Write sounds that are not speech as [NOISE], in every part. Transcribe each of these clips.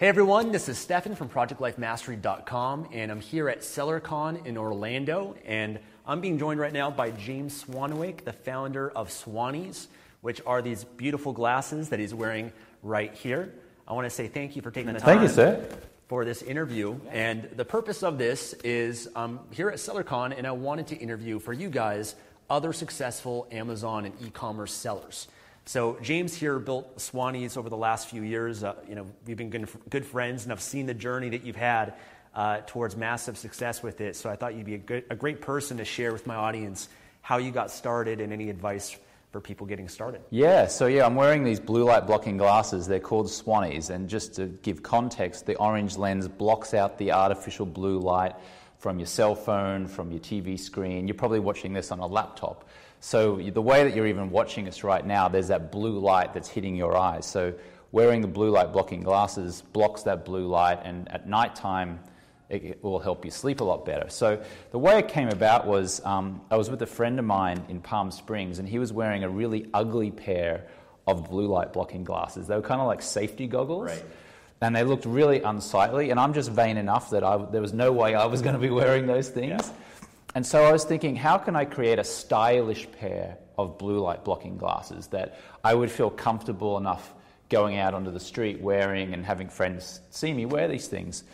Hey everyone, this is Stefan from ProjectLifeMastery.com, and I'm here at SellerCon in Orlando, and I'm being joined right now by James Swanwick, the founder of Swannies, which are these beautiful glasses that he's wearing right here. I want to say thank you for taking the time. Thank you, sir. For this interview, and the purpose of this is I'm here at SellerCon, and I wanted to interview for you guys other successful Amazon and e-commerce sellers. So James here built Swannies over the last few years. Uh, you know, we've been good, good, friends, and I've seen the journey that you've had uh, towards massive success with it. So I thought you'd be a, good, a great person to share with my audience how you got started and any advice for people getting started. Yeah, so yeah, I'm wearing these blue light blocking glasses. They're called Swannies, and just to give context, the orange lens blocks out the artificial blue light from your cell phone, from your TV screen. You're probably watching this on a laptop. So the way that you're even watching us right now, there's that blue light that's hitting your eyes. So wearing the blue light blocking glasses blocks that blue light, and at nighttime, it, it will help you sleep a lot better. So the way it came about was um, I was with a friend of mine in Palm Springs, and he was wearing a really ugly pair of blue light blocking glasses. They were kind of like safety goggles. Right. And they looked really unsightly, and I'm just vain enough that I, there was no way I was going to be wearing those things. Yeah. And so I was thinking, how can I create a stylish pair of blue light blocking glasses that I would feel comfortable enough going out onto the street wearing and having friends see me wear these things?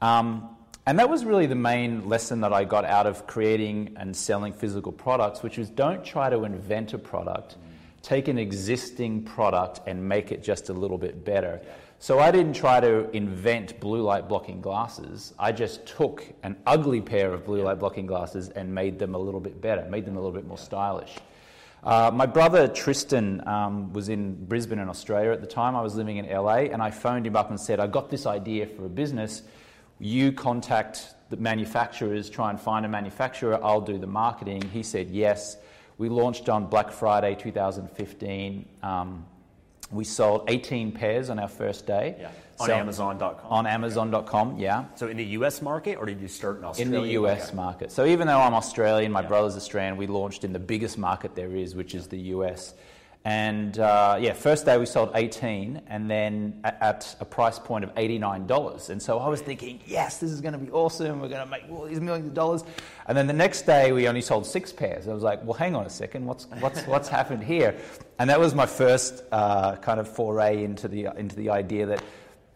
Um, and that was really the main lesson that I got out of creating and selling physical products, which was don't try to invent a product. Take an existing product and make it just a little bit better. So I didn't try to invent blue light blocking glasses. I just took an ugly pair of blue light blocking glasses and made them a little bit better, made them a little bit more stylish. Uh, my brother Tristan um, was in Brisbane in Australia at the time. I was living in LA, and I phoned him up and said, I got this idea for a business. You contact the manufacturers, try and find a manufacturer, I'll do the marketing. He said yes. We launched on Black Friday 2015. Um, we sold 18 pairs on our first day. Yeah. On so, Amazon.com. On Amazon.com, yeah. So in the US market, or did you start in Australia? In the US okay. market. So even though I'm Australian, my yeah. brother's Australian, we launched in the biggest market there is, which is the US. And uh, yeah, first day we sold 18, and then at, a price point of $89. And so I was thinking, yes, this is going to be awesome. We're going to make all these millions of dollars. And then the next day we only sold six pairs. I was like, well, hang on a second, what's, what's, what's happened here? And that was my first uh, kind of foray into the, into the idea that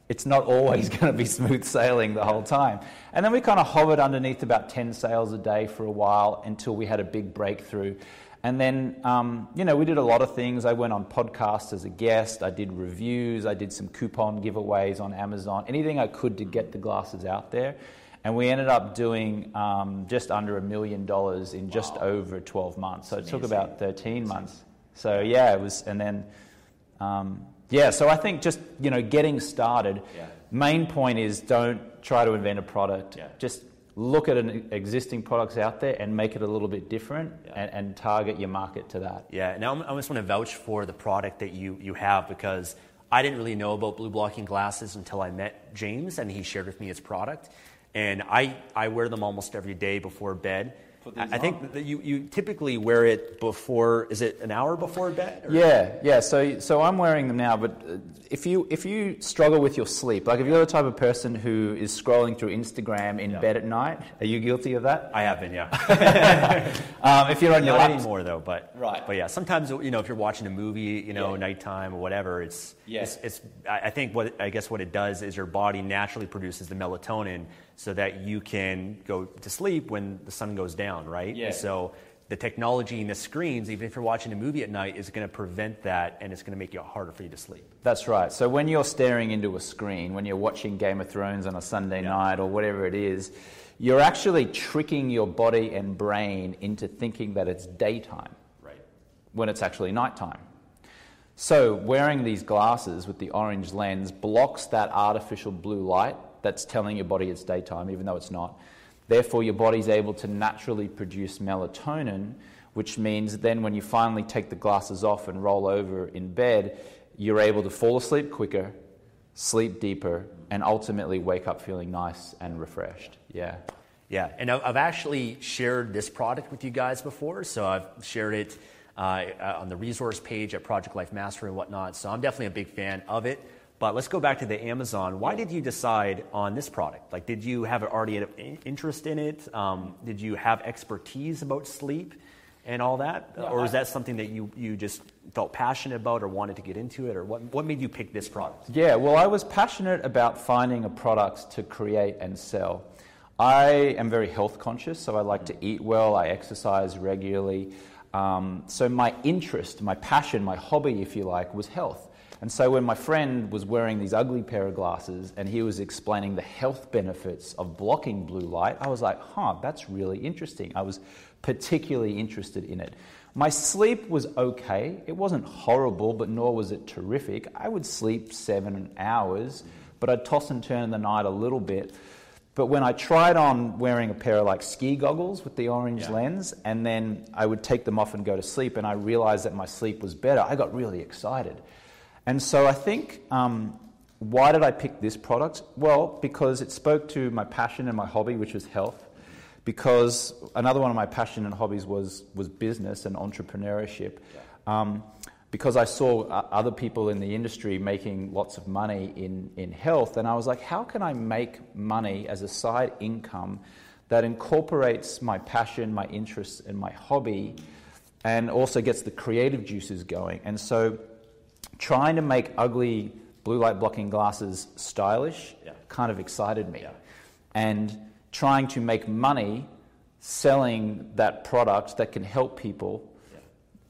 it's not always [LAUGHS] going to be smooth sailing the whole time. And then we kind of hovered underneath about 10 sales a day for a while until we had a big breakthrough. And then, um, you know, we did a lot of things. I went on podcasts as a guest. I did reviews. I did some coupon giveaways on Amazon. Anything I could to get the glasses out there. And we ended up doing um, just under a million dollars in just Wow. over 12 months. So it took about 13 months. So yeah, it was, and then, um, yeah, so I think just, you know, getting started, Yeah. main point is don't try to invent a product. Yeah. Just look at an existing products out there and make it a little bit different Yeah. and, and target your market to that. Yeah, now I'm- just want to vouch for the product that you, you have because I didn't really know about blue blocking glasses until I met James and he shared with me his product. And I, I wear them almost every day before bed. Put I, these I think that you, you typically wear it before, is it an hour before bed? or- Yeah, yeah. So, so I'm wearing them now. But uh, if you if you struggle with your sleep, like if you're the type of person who is scrolling through Instagram in Yeah. bed at night, are you guilty of that? I have been, yeah. [LAUGHS] Um, if you're on your Not laptop, anymore though, but Right. But yeah, sometimes you know if you're watching a movie, you know, Yeah. nighttime or whatever, it's Yeah. it's, it's I I think what I guess what it does is your body naturally produces the melatonin so that you can go to sleep when the sun goes down, right? Yeah. So the technology in the screens, even if you're watching a movie at night, is going to prevent that, and it's going to make it harder for you to sleep. That's right. So when you're staring into a screen, when you're watching Game of Thrones on a Sunday Yeah. night or whatever it is, you're actually tricking your body and brain into thinking that it's daytime Right. when it's actually nighttime. So wearing these glasses with the orange lens blocks that artificial blue light that's telling your body it's daytime, even though it's not. Therefore, your body's able to naturally produce melatonin, which means then when you finally take the glasses off and roll over in bed, you're able to fall asleep quicker, sleep deeper, and ultimately wake up feeling nice and refreshed. Yeah. Yeah, and I've actually shared this product with you guys before. So I've shared it uh, on the resource page at Project Life Mastery and whatnot. So I'm definitely a big fan of it. But let's go back to the Amazon. Why did you decide on this product? Like, did you have already an interest in it? Um, did you have expertise about sleep and all that, or is that something that you, you just felt passionate about or wanted to get into it, or what what made you pick this product? Yeah, well, I was passionate about finding a product to create and sell. I am very health conscious, so I like to eat well, I exercise regularly. Um, so, my interest, my passion, my hobby, if you like, was health. And so, when my friend was wearing these ugly pair of glasses and he was explaining the health benefits of blocking blue light, I was like, huh, that's really interesting. I was particularly interested in it. My sleep was okay. It wasn't horrible, but nor was it terrific. I would sleep seven hours, but I'd toss and turn in the night a little bit. But when I tried on wearing a pair of like ski goggles with the orange Yeah. lens, and then I would take them off and go to sleep, and I realized that my sleep was better, I got really excited. And so I think, um, why did I pick this product? Well, because it spoke to my passion and my hobby, which was health. Because another one of my passion and hobbies was, was business and entrepreneurship. Um, because I saw uh, other people in the industry making lots of money in, in health, and I was like, how can I make money as a side income that incorporates my passion, my interests, and my hobby, and also gets the creative juices going? And so, trying to make ugly blue light blocking glasses stylish Yeah. kind of excited me. Yeah. And trying to make money selling that product that can help people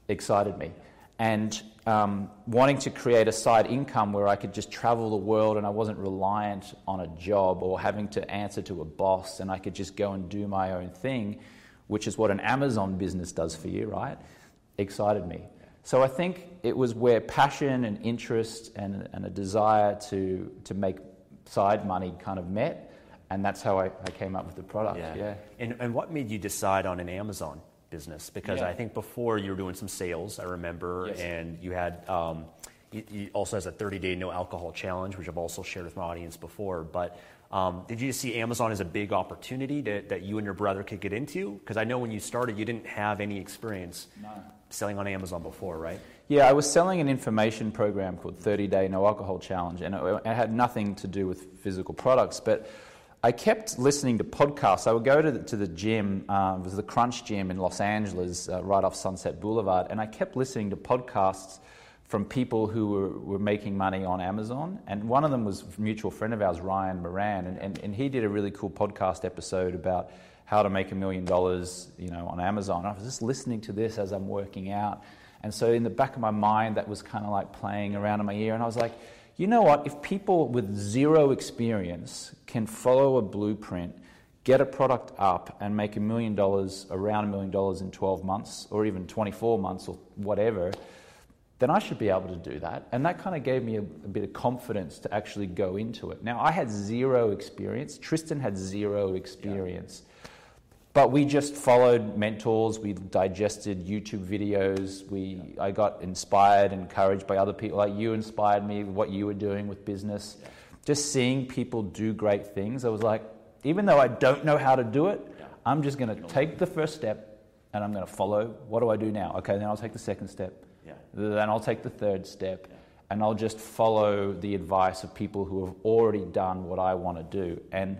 excited me. And um, wanting to create a side income where I could just travel the world and I wasn't reliant on a job or having to answer to a boss and I could just go and do my own thing, which is what an Amazon business does for you, right? Excited me. So I think it was where passion and interest and, and a desire to, to make side money kind of met. And that's how I, I came up with the product. Yeah. And, and what made you decide on an Amazon business? Because Yeah. I think before you were doing some sales, I remember, Yes. and you had, um, you also has a 30 day no alcohol challenge, which I've also shared with my audience before. But um, did you see Amazon as a big opportunity that, that you and your brother could get into? Because I know when you started, you didn't have any experience selling on Amazon before, right? Yeah, I was selling an information program called 30 Day No Alcohol Challenge, and it, it had nothing to do with physical products. But I kept listening to podcasts. I would go to the, to the gym, uh, it was the Crunch Gym in Los Angeles, uh, right off Sunset Boulevard, and I kept listening to podcasts from people who were, were making money on Amazon. And one of them was a mutual friend of ours, Ryan Moran, and, and, and he did a really cool podcast episode about how to make a million dollars, you know, on Amazon. I was just listening to this as I'm working out. And so in the back of my mind, that was kind of like playing around in my ear. And I was like, you know what? If people with zero experience can follow a blueprint, get a product up, and make a million dollars, around a million dollars in 12 months, or even 24 months, or whatever, then I should be able to do that. And that kind of gave me a, a, bit of confidence to actually go into it. Now, I had zero experience. Tristan had zero experience. Yeah. But we just followed mentors. We digested YouTube videos. We, yeah. I got inspired, and encouraged by other people. Like you inspired me, what you were doing with business. Yeah. Just seeing people do great things. I was like, even though I don't know how to do it. I'm just going to take the first step and I'm going to follow. What do I do now? Okay, then I'll take the second step. Yeah. Then I'll take the third step and I'll just follow the advice of people who have already done what I want to do. And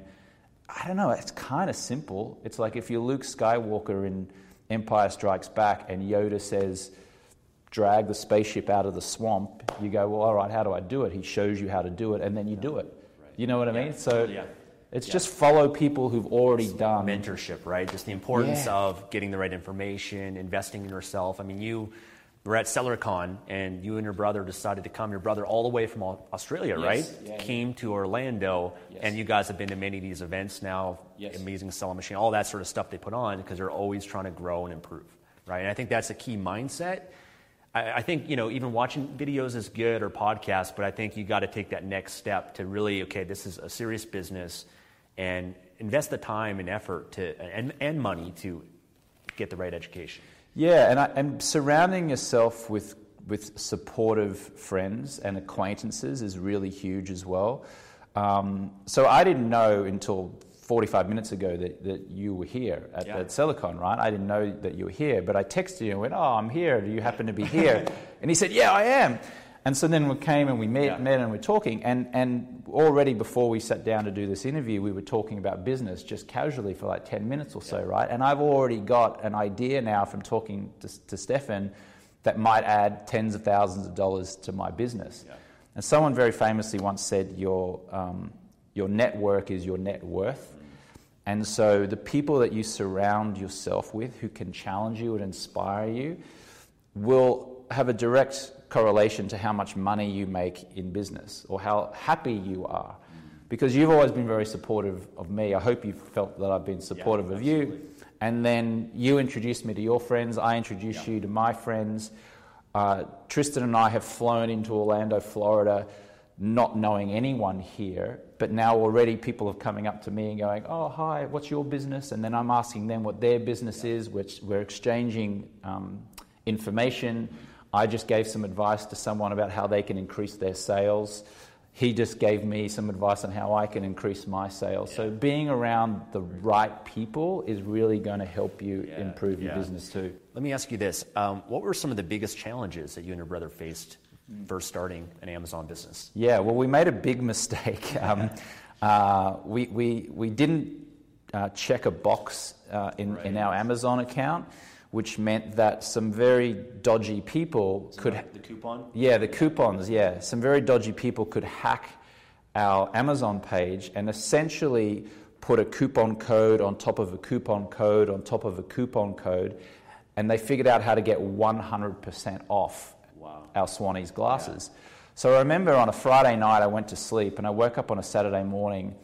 I don't know, it's kind of simple. It's like if you're Luke Skywalker in Empire Strikes Back and Yoda says, drag the spaceship out of the swamp, you go, well, all right, how do I do it? He shows you how to do it, and then you do it. You know what I mean? So yeah. It's yeah. just follow people who've already it's done. Mentorship, right? Just the importance yeah. of getting the right information, investing in yourself. I mean, you were at SellerCon and you and your brother decided to come. Your brother, all the way from Australia, yes. right? Yeah, Came to Orlando, yes. and you guys have been to many of these events now. Yes. Amazing selling machine, all that sort of stuff they put on because they're always trying to grow and improve, right? And I think that's a key mindset. I, I think you know even watching videos is good or podcasts, but I think you got to take that next step to really okay, this is a serious business, and invest the time and effort to and, and money to get the right education. Yeah, and, I, and surrounding yourself with, with supportive friends and acquaintances is really huge as well. Um, so I didn't know until 45 minutes ago that, that you were here at, yeah. at SellerCon, right? I didn't know that you were here, but I texted you and went, Oh, I'm here. Do you happen to be here? [LAUGHS] and he said, Yeah, I am. And so then we came and we met, yeah. met and we're talking. And, and already before we sat down to do this interview, we were talking about business just casually for like 10 minutes or so, yeah. right? And I've already got an idea now from talking to, to Stefan that might add tens of thousands of dollars to my business. Yeah. And someone very famously once said, Your, um, your network is your net worth. Mm. And so the people that you surround yourself with who can challenge you and inspire you will have a direct correlation to how much money you make in business or how happy you are. Because you've always been very supportive of me. I hope you've felt that I've been supportive yeah, of you. And then you introduced me to your friends, I introduced yeah. you to my friends. Uh, Tristan and I have flown into Orlando, Florida, not knowing anyone here, but now already people are coming up to me and going, Oh, hi, what's your business? And then I'm asking them what their business yeah. is, which we're exchanging um, information. I just gave some advice to someone about how they can increase their sales. He just gave me some advice on how I can increase my sales. Yeah. So being around the right people is really going to help you yeah. improve your business too. Let me ask you this: um, What were some of the biggest challenges that you and your brother faced first starting an Amazon business? Yeah, well, we made a big mistake. [LAUGHS] Um, uh, we, we, we didn't uh, check a box uh, in, right. in our Amazon account which meant that some very dodgy people so could. The coupon? Yeah, the coupons, yeah. Some very dodgy people could hack our Amazon page and essentially put a coupon code on top of a coupon code on top of a coupon code, and they figured out how to get 100% off wow. our Swannies glasses. Yeah. So I remember on a Friday night, I went to sleep and I woke up on a Saturday morning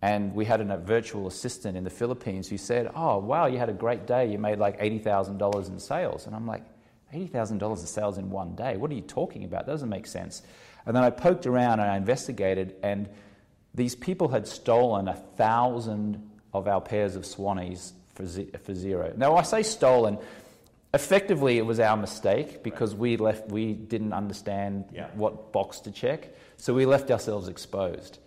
and we had a virtual assistant in the Philippines who said, Oh, wow, you had a great day. You made like $80,000 in sales. And I'm like, $80,000 in sales in one day? What are you talking about? That doesn't make sense. And then I poked around and I investigated, and these people had stolen a thousand of our pairs of Swannies for, for zero. Now, I say stolen. Effectively, it was our mistake because right. we left. We didn't understand yeah. what box to check, so we left ourselves exposed.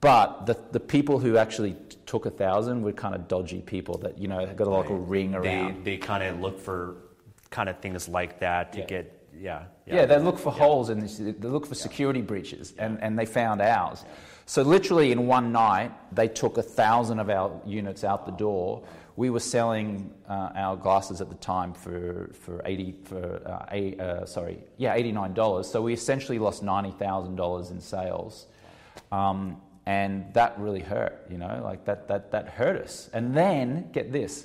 But the, the people who actually took a thousand were kind of dodgy people that, you know, got a like a ring around. They, they kind of look for kind of things like that to yeah. get, yeah, yeah. Yeah, they look for yeah. holes and they look for security breaches, and, and they found ours. So literally in one night, they took a thousand of our units out the door. We were selling uh, our glasses at the time for for eighty for uh, eight, uh, sorry yeah eighty nine dollars. So we essentially lost ninety thousand dollars in sales. Um, And that really hurt, you know, like that, that, that hurt us. And then, get this,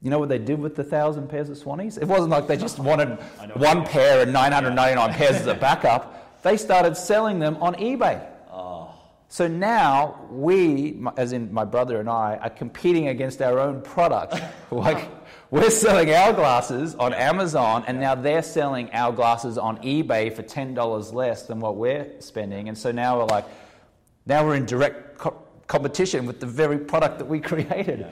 you know what they did with the thousand pairs of Swannies? It wasn't like they just [LAUGHS] wanted one pair and 999 pairs as a backup. They started selling them on eBay. Oh. So now we, as in my brother and I, are competing against our own product. [LAUGHS] like we're selling our glasses on Amazon, and now they're selling our glasses on eBay for ten dollars less than what we're spending. And so now we're like, now we're in direct co- competition with the very product that we [LAUGHS] created.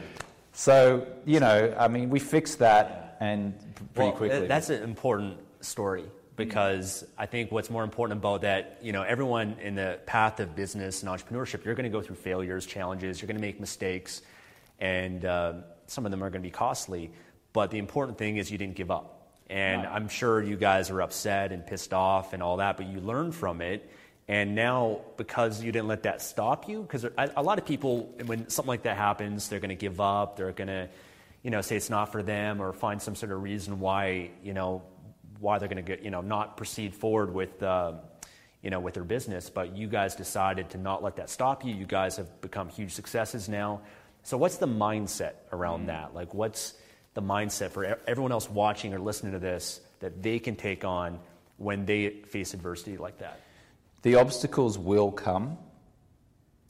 So you know, I mean, we fixed that and pretty Well, quickly. That's an important story because I think what's more important about that, you know, everyone in the path of business and entrepreneurship, you're going to go through failures, challenges, you're going to make mistakes, and uh, some of them are going to be costly. But the important thing is you didn't give up. And I'm sure you guys are upset and pissed off and all that, but you learned from it. And now, because you didn't let that stop you, because a lot of people, when something like that happens, they're going to give up. They're going to, you know, say it's not for them, or find some sort of reason why, you know, why they're going to get, you know, not proceed forward with, uh, you know, with their business. But you guys decided to not let that stop you. You guys have become huge successes now. So, what's the mindset around that? Like, what's the mindset for everyone else watching or listening to this that they can take on when they face adversity like that? The obstacles will come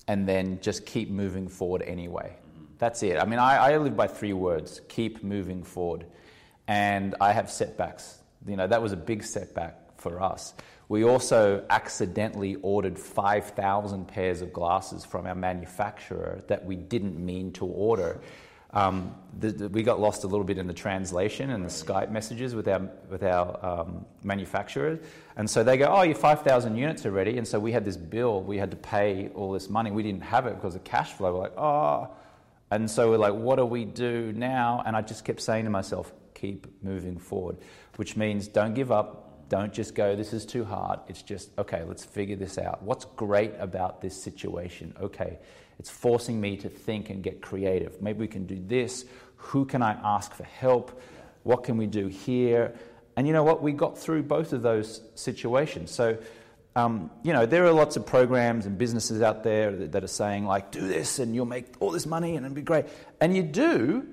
and then just keep moving forward anyway. That's it. I mean, I, I live by three words keep moving forward. And I have setbacks. You know, that was a big setback for us. We also accidentally ordered 5,000 pairs of glasses from our manufacturer that we didn't mean to order. Um, the, the- we got lost a little bit in the translation and the Skype messages with our, with our um, manufacturer. And so they go, Oh, your 5,000 units are ready. And so we had this bill, we had to pay all this money. We didn't have it because of cash flow. We're like, Oh. And so we're like, What do we do now? And I just kept saying to myself, Keep moving forward, which means don't give up. Don't just go, this is too hard. It's just, okay, let's figure this out. What's great about this situation? Okay, it's forcing me to think and get creative. Maybe we can do this. Who can I ask for help? What can we do here? And you know what? We got through both of those situations. So, um, you know, there are lots of programs and businesses out there that, that are saying, like, do this and you'll make all this money and it'll be great. And you do,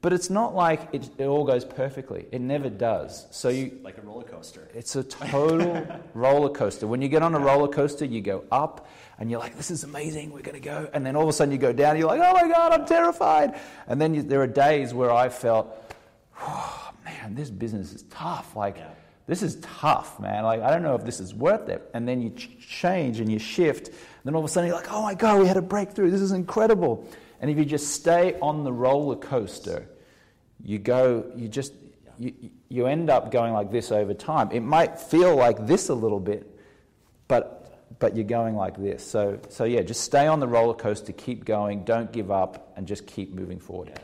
but it's not like it, it all goes perfectly. It never does. So you, Like a roller coaster. it's a total [LAUGHS] roller coaster. When you get on a roller coaster, you go up and you're like, this is amazing, we're going to go. And then all of a sudden you go down and you're like, oh my God, I'm terrified. And then you, there are days where I felt, oh, man, this business is tough. Like, this is tough, man. Like, I don't know if this is worth it. And then you ch- change and you shift. And then all of a sudden you're like, oh my God, we had a breakthrough. This is incredible. And if you just stay on the roller coaster, you go, you just, you, you end up going like this over time. It might feel like this a little bit, but, but you're going like this. So, so yeah, just stay on the roller coaster, keep going, don't give up, and just keep moving forward.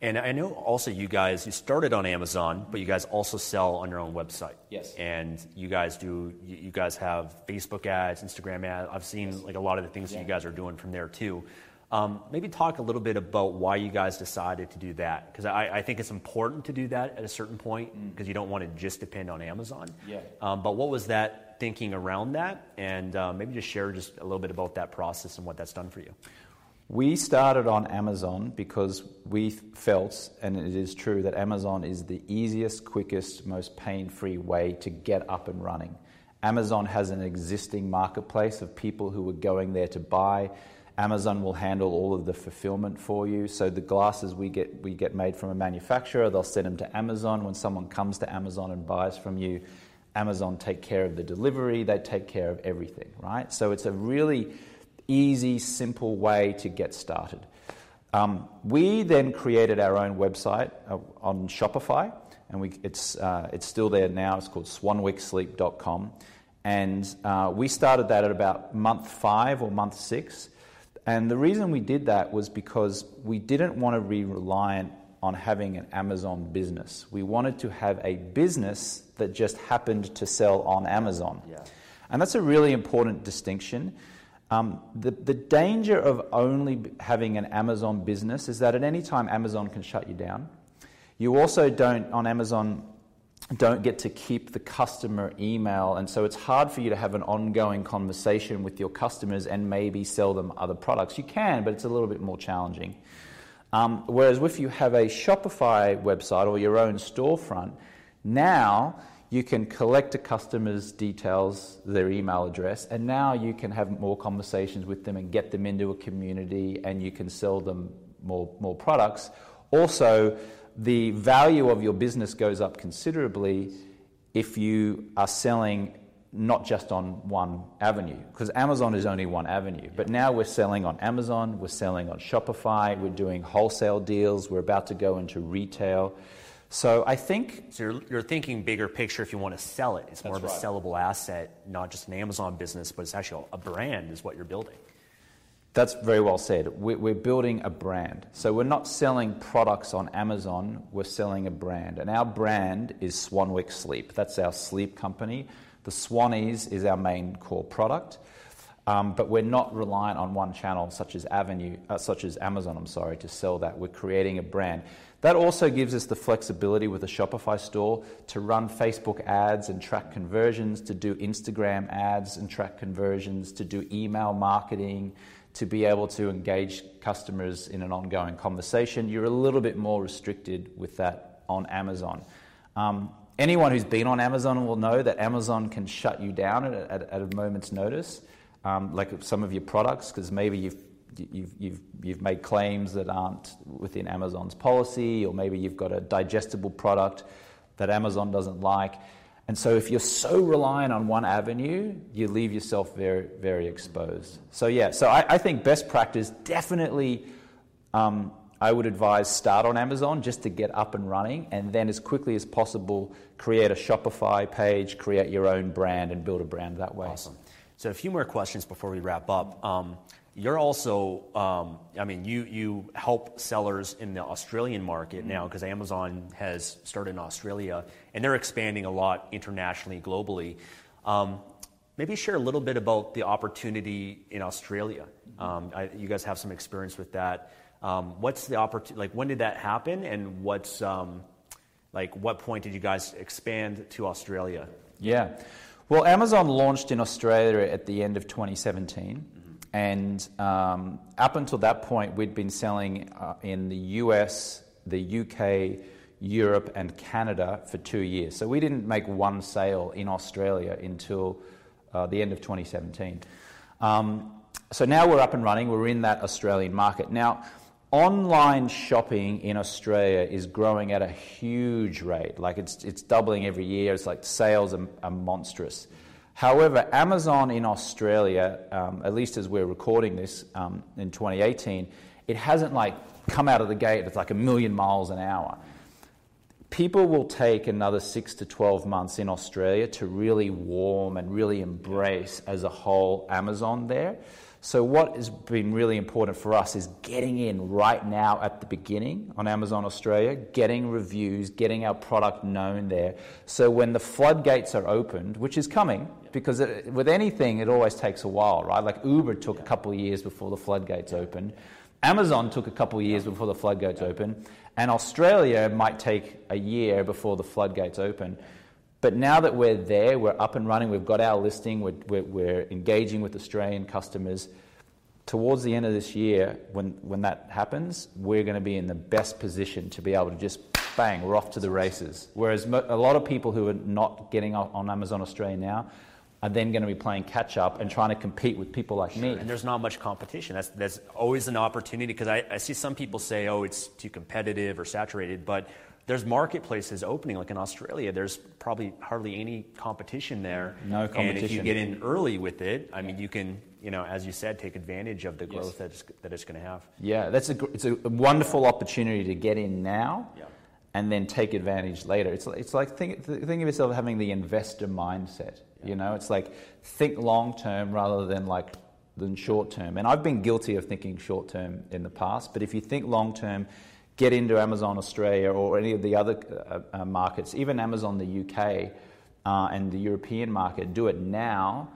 And I know also you guys, you started on Amazon, but you guys also sell on your own website. Yes. And you guys do, you you guys have Facebook ads, Instagram ads. I've seen like a lot of the things that you guys are doing from there too. Um, maybe talk a little bit about why you guys decided to do that. Because I, I think it's important to do that at a certain point because you don't want to just depend on Amazon. Yeah. Um, but what was that thinking around that? And uh, maybe just share just a little bit about that process and what that's done for you. We started on Amazon because we felt, and it is true, that Amazon is the easiest, quickest, most pain free way to get up and running. Amazon has an existing marketplace of people who are going there to buy. Amazon will handle all of the fulfillment for you. So the glasses we get, we get made from a manufacturer, they'll send them to Amazon. When someone comes to Amazon and buys from you, Amazon take care of the delivery, they take care of everything, right? So it's a really easy, simple way to get started. Um, we then created our own website uh, on Shopify, and we, it's, uh, it's still there now. It's called swanwicksleep.com. And uh, we started that at about month five or month six. And the reason we did that was because we didn't want to be reliant on having an Amazon business. We wanted to have a business that just happened to sell on Amazon. Yeah. And that's a really important distinction. Um, the, the danger of only having an Amazon business is that at any time Amazon can shut you down. You also don't, on Amazon, don't get to keep the customer email, and so it's hard for you to have an ongoing conversation with your customers and maybe sell them other products. You can, but it's a little bit more challenging. Um, whereas if you have a Shopify website or your own storefront, now you can collect a customer's details, their email address, and now you can have more conversations with them and get them into a community and you can sell them more, more products. Also, the value of your business goes up considerably if you are selling not just on one avenue, because Amazon is only one avenue. But now we're selling on Amazon, we're selling on Shopify, we're doing wholesale deals, we're about to go into retail. So I think. So you're, you're thinking bigger picture if you want to sell it. It's more of a right. sellable asset, not just an Amazon business, but it's actually a brand, is what you're building. That's very well said. We're building a brand. So we're not selling products on Amazon, we're selling a brand. And our brand is Swanwick Sleep. That's our sleep company. The Swannies is our main core product. Um, but we're not reliant on one channel, such as Avenue, uh, such as Amazon. I'm sorry to sell that. We're creating a brand. That also gives us the flexibility with a Shopify store to run Facebook ads and track conversions, to do Instagram ads and track conversions, to do email marketing, to be able to engage customers in an ongoing conversation. You're a little bit more restricted with that on Amazon. Um, anyone who's been on Amazon will know that Amazon can shut you down at, at, at a moment's notice, um, like some of your products, because maybe you've, you've, you've, you've made claims that aren't within Amazon's policy, or maybe you've got a digestible product that Amazon doesn't like. And so, if you're so reliant on one avenue, you leave yourself very, very exposed. So, yeah, so I, I think best practice definitely, um, I would advise start on Amazon just to get up and running, and then as quickly as possible, create a Shopify page, create your own brand, and build a brand that way. Awesome. So, a few more questions before we wrap up. Um, you're also, um, I mean, you, you help sellers in the Australian market now because Amazon has started in Australia and they're expanding a lot internationally, globally. Um, maybe share a little bit about the opportunity in Australia. Um, I, you guys have some experience with that. Um, what's the opportunity? Like, when did that happen, and what's um, like, what point did you guys expand to Australia? Yeah, well, Amazon launched in Australia at the end of 2017. And um, up until that point, we'd been selling uh, in the US, the UK, Europe, and Canada for two years. So we didn't make one sale in Australia until uh, the end of 2017. Um, so now we're up and running, we're in that Australian market. Now, online shopping in Australia is growing at a huge rate. Like it's, it's doubling every year. It's like sales are, are monstrous. However, Amazon in Australia, um, at least as we're recording this um, in 2018, it hasn't like come out of the gate It's like a million miles an hour. People will take another six to 12 months in Australia to really warm and really embrace as a whole Amazon there. So, what has been really important for us is getting in right now at the beginning on Amazon Australia, getting reviews, getting our product known there. So, when the floodgates are opened, which is coming, because it, with anything, it always takes a while, right? Like Uber took a couple of years before the floodgates opened, Amazon took a couple of years before the floodgates opened, and Australia might take a year before the floodgates open. But now that we're there, we're up and running, we've got our listing, we're, we're, we're, engaging with Australian customers. Towards the end of this year, when, when that happens, we're going to be in the best position to be able to just bang, we're off to the races. Whereas mo- a lot of people who are not getting on Amazon Australia now are then going to be playing catch up and trying to compete with people like sure. me. And there's not much competition. That's, that's always an opportunity because I, I see some people say, oh, it's too competitive or saturated, but there's marketplaces opening, like in Australia. There's probably hardly any competition there. No competition. And if you get in early with it, I mean, you can, you know, as you said, take advantage of the growth yes. that, it's, that it's going to have. Yeah, that's a, it's a wonderful opportunity to get in now. Yeah. And then take advantage later. It's, it's like think, think of yourself having the investor mindset. Yeah. You know, it's like think long term rather than like than short term. And I've been guilty of thinking short term in the past. But if you think long term, get into Amazon Australia or any of the other uh, uh, markets, even Amazon the UK uh, and the European market, do it now,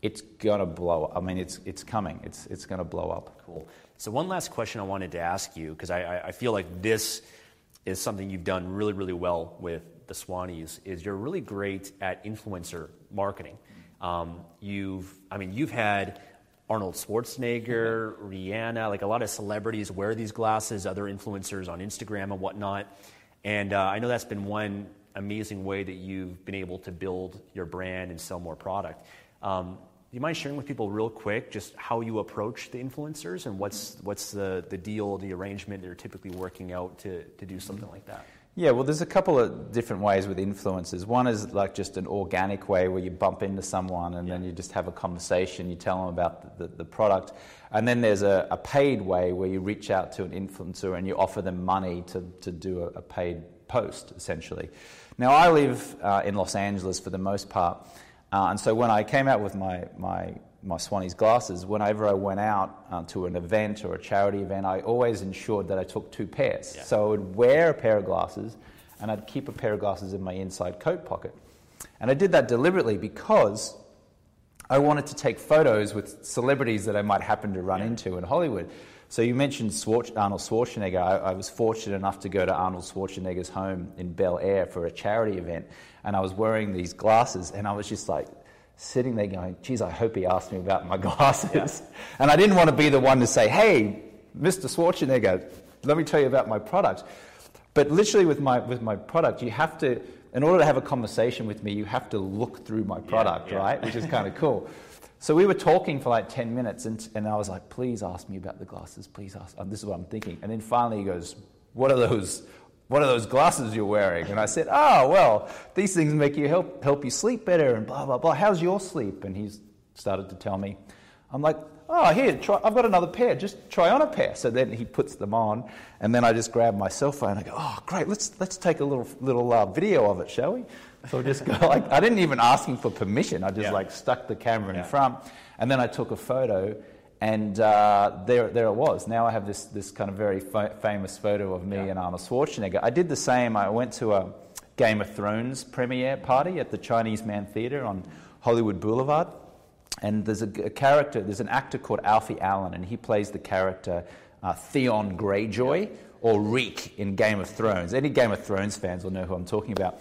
it's going to blow up. I mean, it's, it's coming, it's, it's going to blow up. Cool. So, one last question I wanted to ask you, because I, I feel like this is something you've done really, really well with the Swannies. Is you're really great at influencer marketing. Um, you've, I mean, you've had Arnold Schwarzenegger, Rihanna, like a lot of celebrities wear these glasses, other influencers on Instagram and whatnot. And uh, I know that's been one amazing way that you've been able to build your brand and sell more product. Um, do you mind sharing with people real quick just how you approach the influencers and what's, what's the, the deal, the arrangement that you're typically working out to, to do something like that? Yeah, well, there's a couple of different ways with influencers. One is like just an organic way where you bump into someone and yeah. then you just have a conversation, you tell them about the, the, the product. And then there's a, a, paid way where you reach out to an influencer and you offer them money to, to do a, a paid post, essentially. Now, I live uh, in Los Angeles for the most part. Uh, and so when I came out with my, my my Swannies glasses, whenever I went out uh, to an event or a charity event, I always ensured that I took two pairs. Yeah. So I would wear a pair of glasses and I'd keep a pair of glasses in my inside coat pocket. And I did that deliberately because I wanted to take photos with celebrities that I might happen to run yeah. into in Hollywood. So you mentioned Arnold Schwarzenegger. I, I, was fortunate enough to go to Arnold Schwarzenegger's home in Bel Air for a charity event, and I was wearing these glasses, and I was just like, sitting there going, geez, I hope he asked me about my [LAUGHS] glasses. Yeah. And I didn't want to be the one to say, hey, Mr. Schwarzenegger, let me tell you about my product. But literally with my, with my product, you have to, in order to have a conversation with me, you have to look through my product, yeah, yeah. right? Which is [LAUGHS] kind of cool. So we were talking for like 10 minutes, and, and I was like, please ask me about the glasses, please ask. And this is what I'm thinking. And then finally he goes, what are those what are those glasses you're wearing? And I said, oh, well, these things make you help, help you sleep better and blah, blah, blah. How's your sleep? And he started to tell me. I'm like, oh, here, try, I've got another pair. Just try on a pair. So then he puts them on, and then I just grab my cell phone and I go, oh, great, let's, let's take a little, little uh, video of it, shall we? So I just go [LAUGHS] like, I didn't even ask him for permission. I just yeah. like stuck the camera in yeah. front, and then I took a photo and uh, there, there it was. Now I have this, this kind of very fa- famous photo of me yeah. and Arnold Schwarzenegger. I did the same. I went to a Game of Thrones premiere party at the Chinese Mann Theatre on Hollywood Boulevard. And there's a, a, character, there's an actor called Alfie Allen, and he plays the character uh, Theon Greyjoy or Reek in Game of Thrones. Any Game of Thrones fans will know who I'm talking about.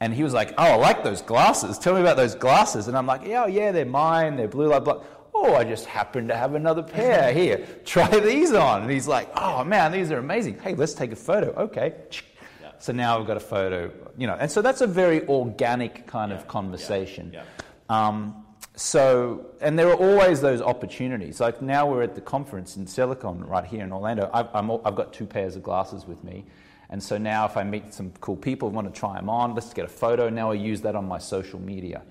And he was like, Oh, I like those glasses. Tell me about those glasses. And I'm like, Yeah, oh, yeah, they're mine. They're blue light black. Oh, I just happen to have another pair here. [LAUGHS] Try these on. And he's like, oh man, these are amazing. Hey, let's take a photo. Okay. Yeah. So now I've got a photo, you know. And so that's a very organic kind yeah. of conversation. Yeah. Um, so, and there are always those opportunities. Like now we're at the conference in SellerCon right here in Orlando. I've, i have got two pairs of glasses with me. And so now if I meet some cool people, want to try them on, let's get a photo. Now I use that on my social media.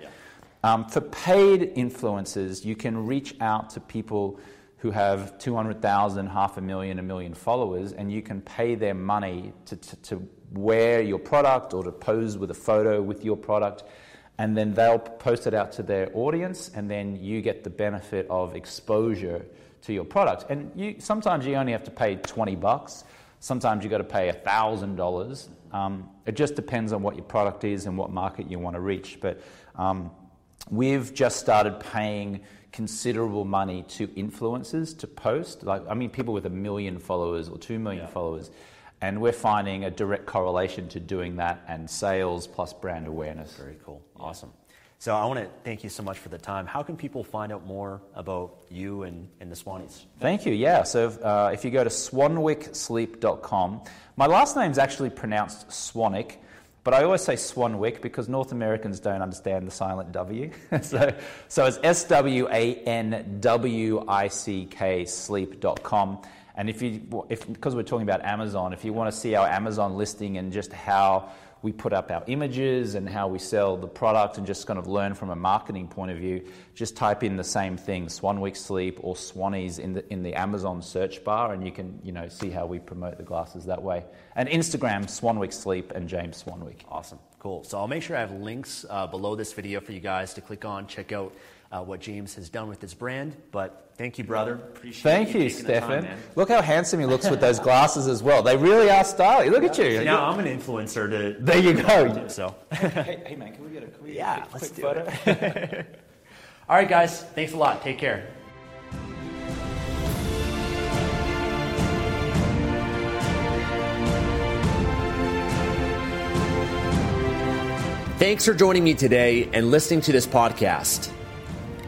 Um, for paid influencers, you can reach out to people who have 200,000, half a million, a million followers, and you can pay them money to, to, to, wear your product or to pose with a photo with your product. And then they'll post it out to their audience, and then you get the benefit of exposure to your product. And you, sometimes you only have to pay 20 bucks. Sometimes you've got to pay $1,000. Um, it just depends on what your product is and what market you want to reach. But um, We've just started paying considerable money to influencers to post. Like, I mean, people with a million followers or two million yeah. followers. And we're finding a direct correlation to doing that and sales plus brand awareness. Very cool. Yeah. Awesome. So I want to thank you so much for the time. How can people find out more about you and, and the Swannies? Thank you. Yeah. So uh, if you go to swanwicksleep.com, my last name's actually pronounced Swanwick. But I always say Swanwick because North Americans don't understand the silent W. [LAUGHS] so, so it's S W A N W I C K sleep.com. And if you, if, because we're talking about Amazon, if you want to see our Amazon listing and just how we put up our images and how we sell the product and just kind of learn from a marketing point of view, just type in the same thing, Swanwick Sleep or Swannies in the, in the Amazon search bar and you can, you know, see how we promote the glasses that way. And Instagram, Swanwick Sleep and James Swanwick. Awesome. Cool. So I'll make sure I have links uh, below this video for you guys to click on, check out uh, what James has done with his brand. But thank you, brother. Appreciate thank you, you Stefan. Look how handsome he looks with those glasses as well. They really are stylish. Look yeah. at you. So now I'm an influencer. To there you go. So hey, [LAUGHS] hey, man, can we get a, can we yeah, a quick photo? [LAUGHS] All right, guys. Thanks a lot. Take care. Thanks for joining me today and listening to this podcast.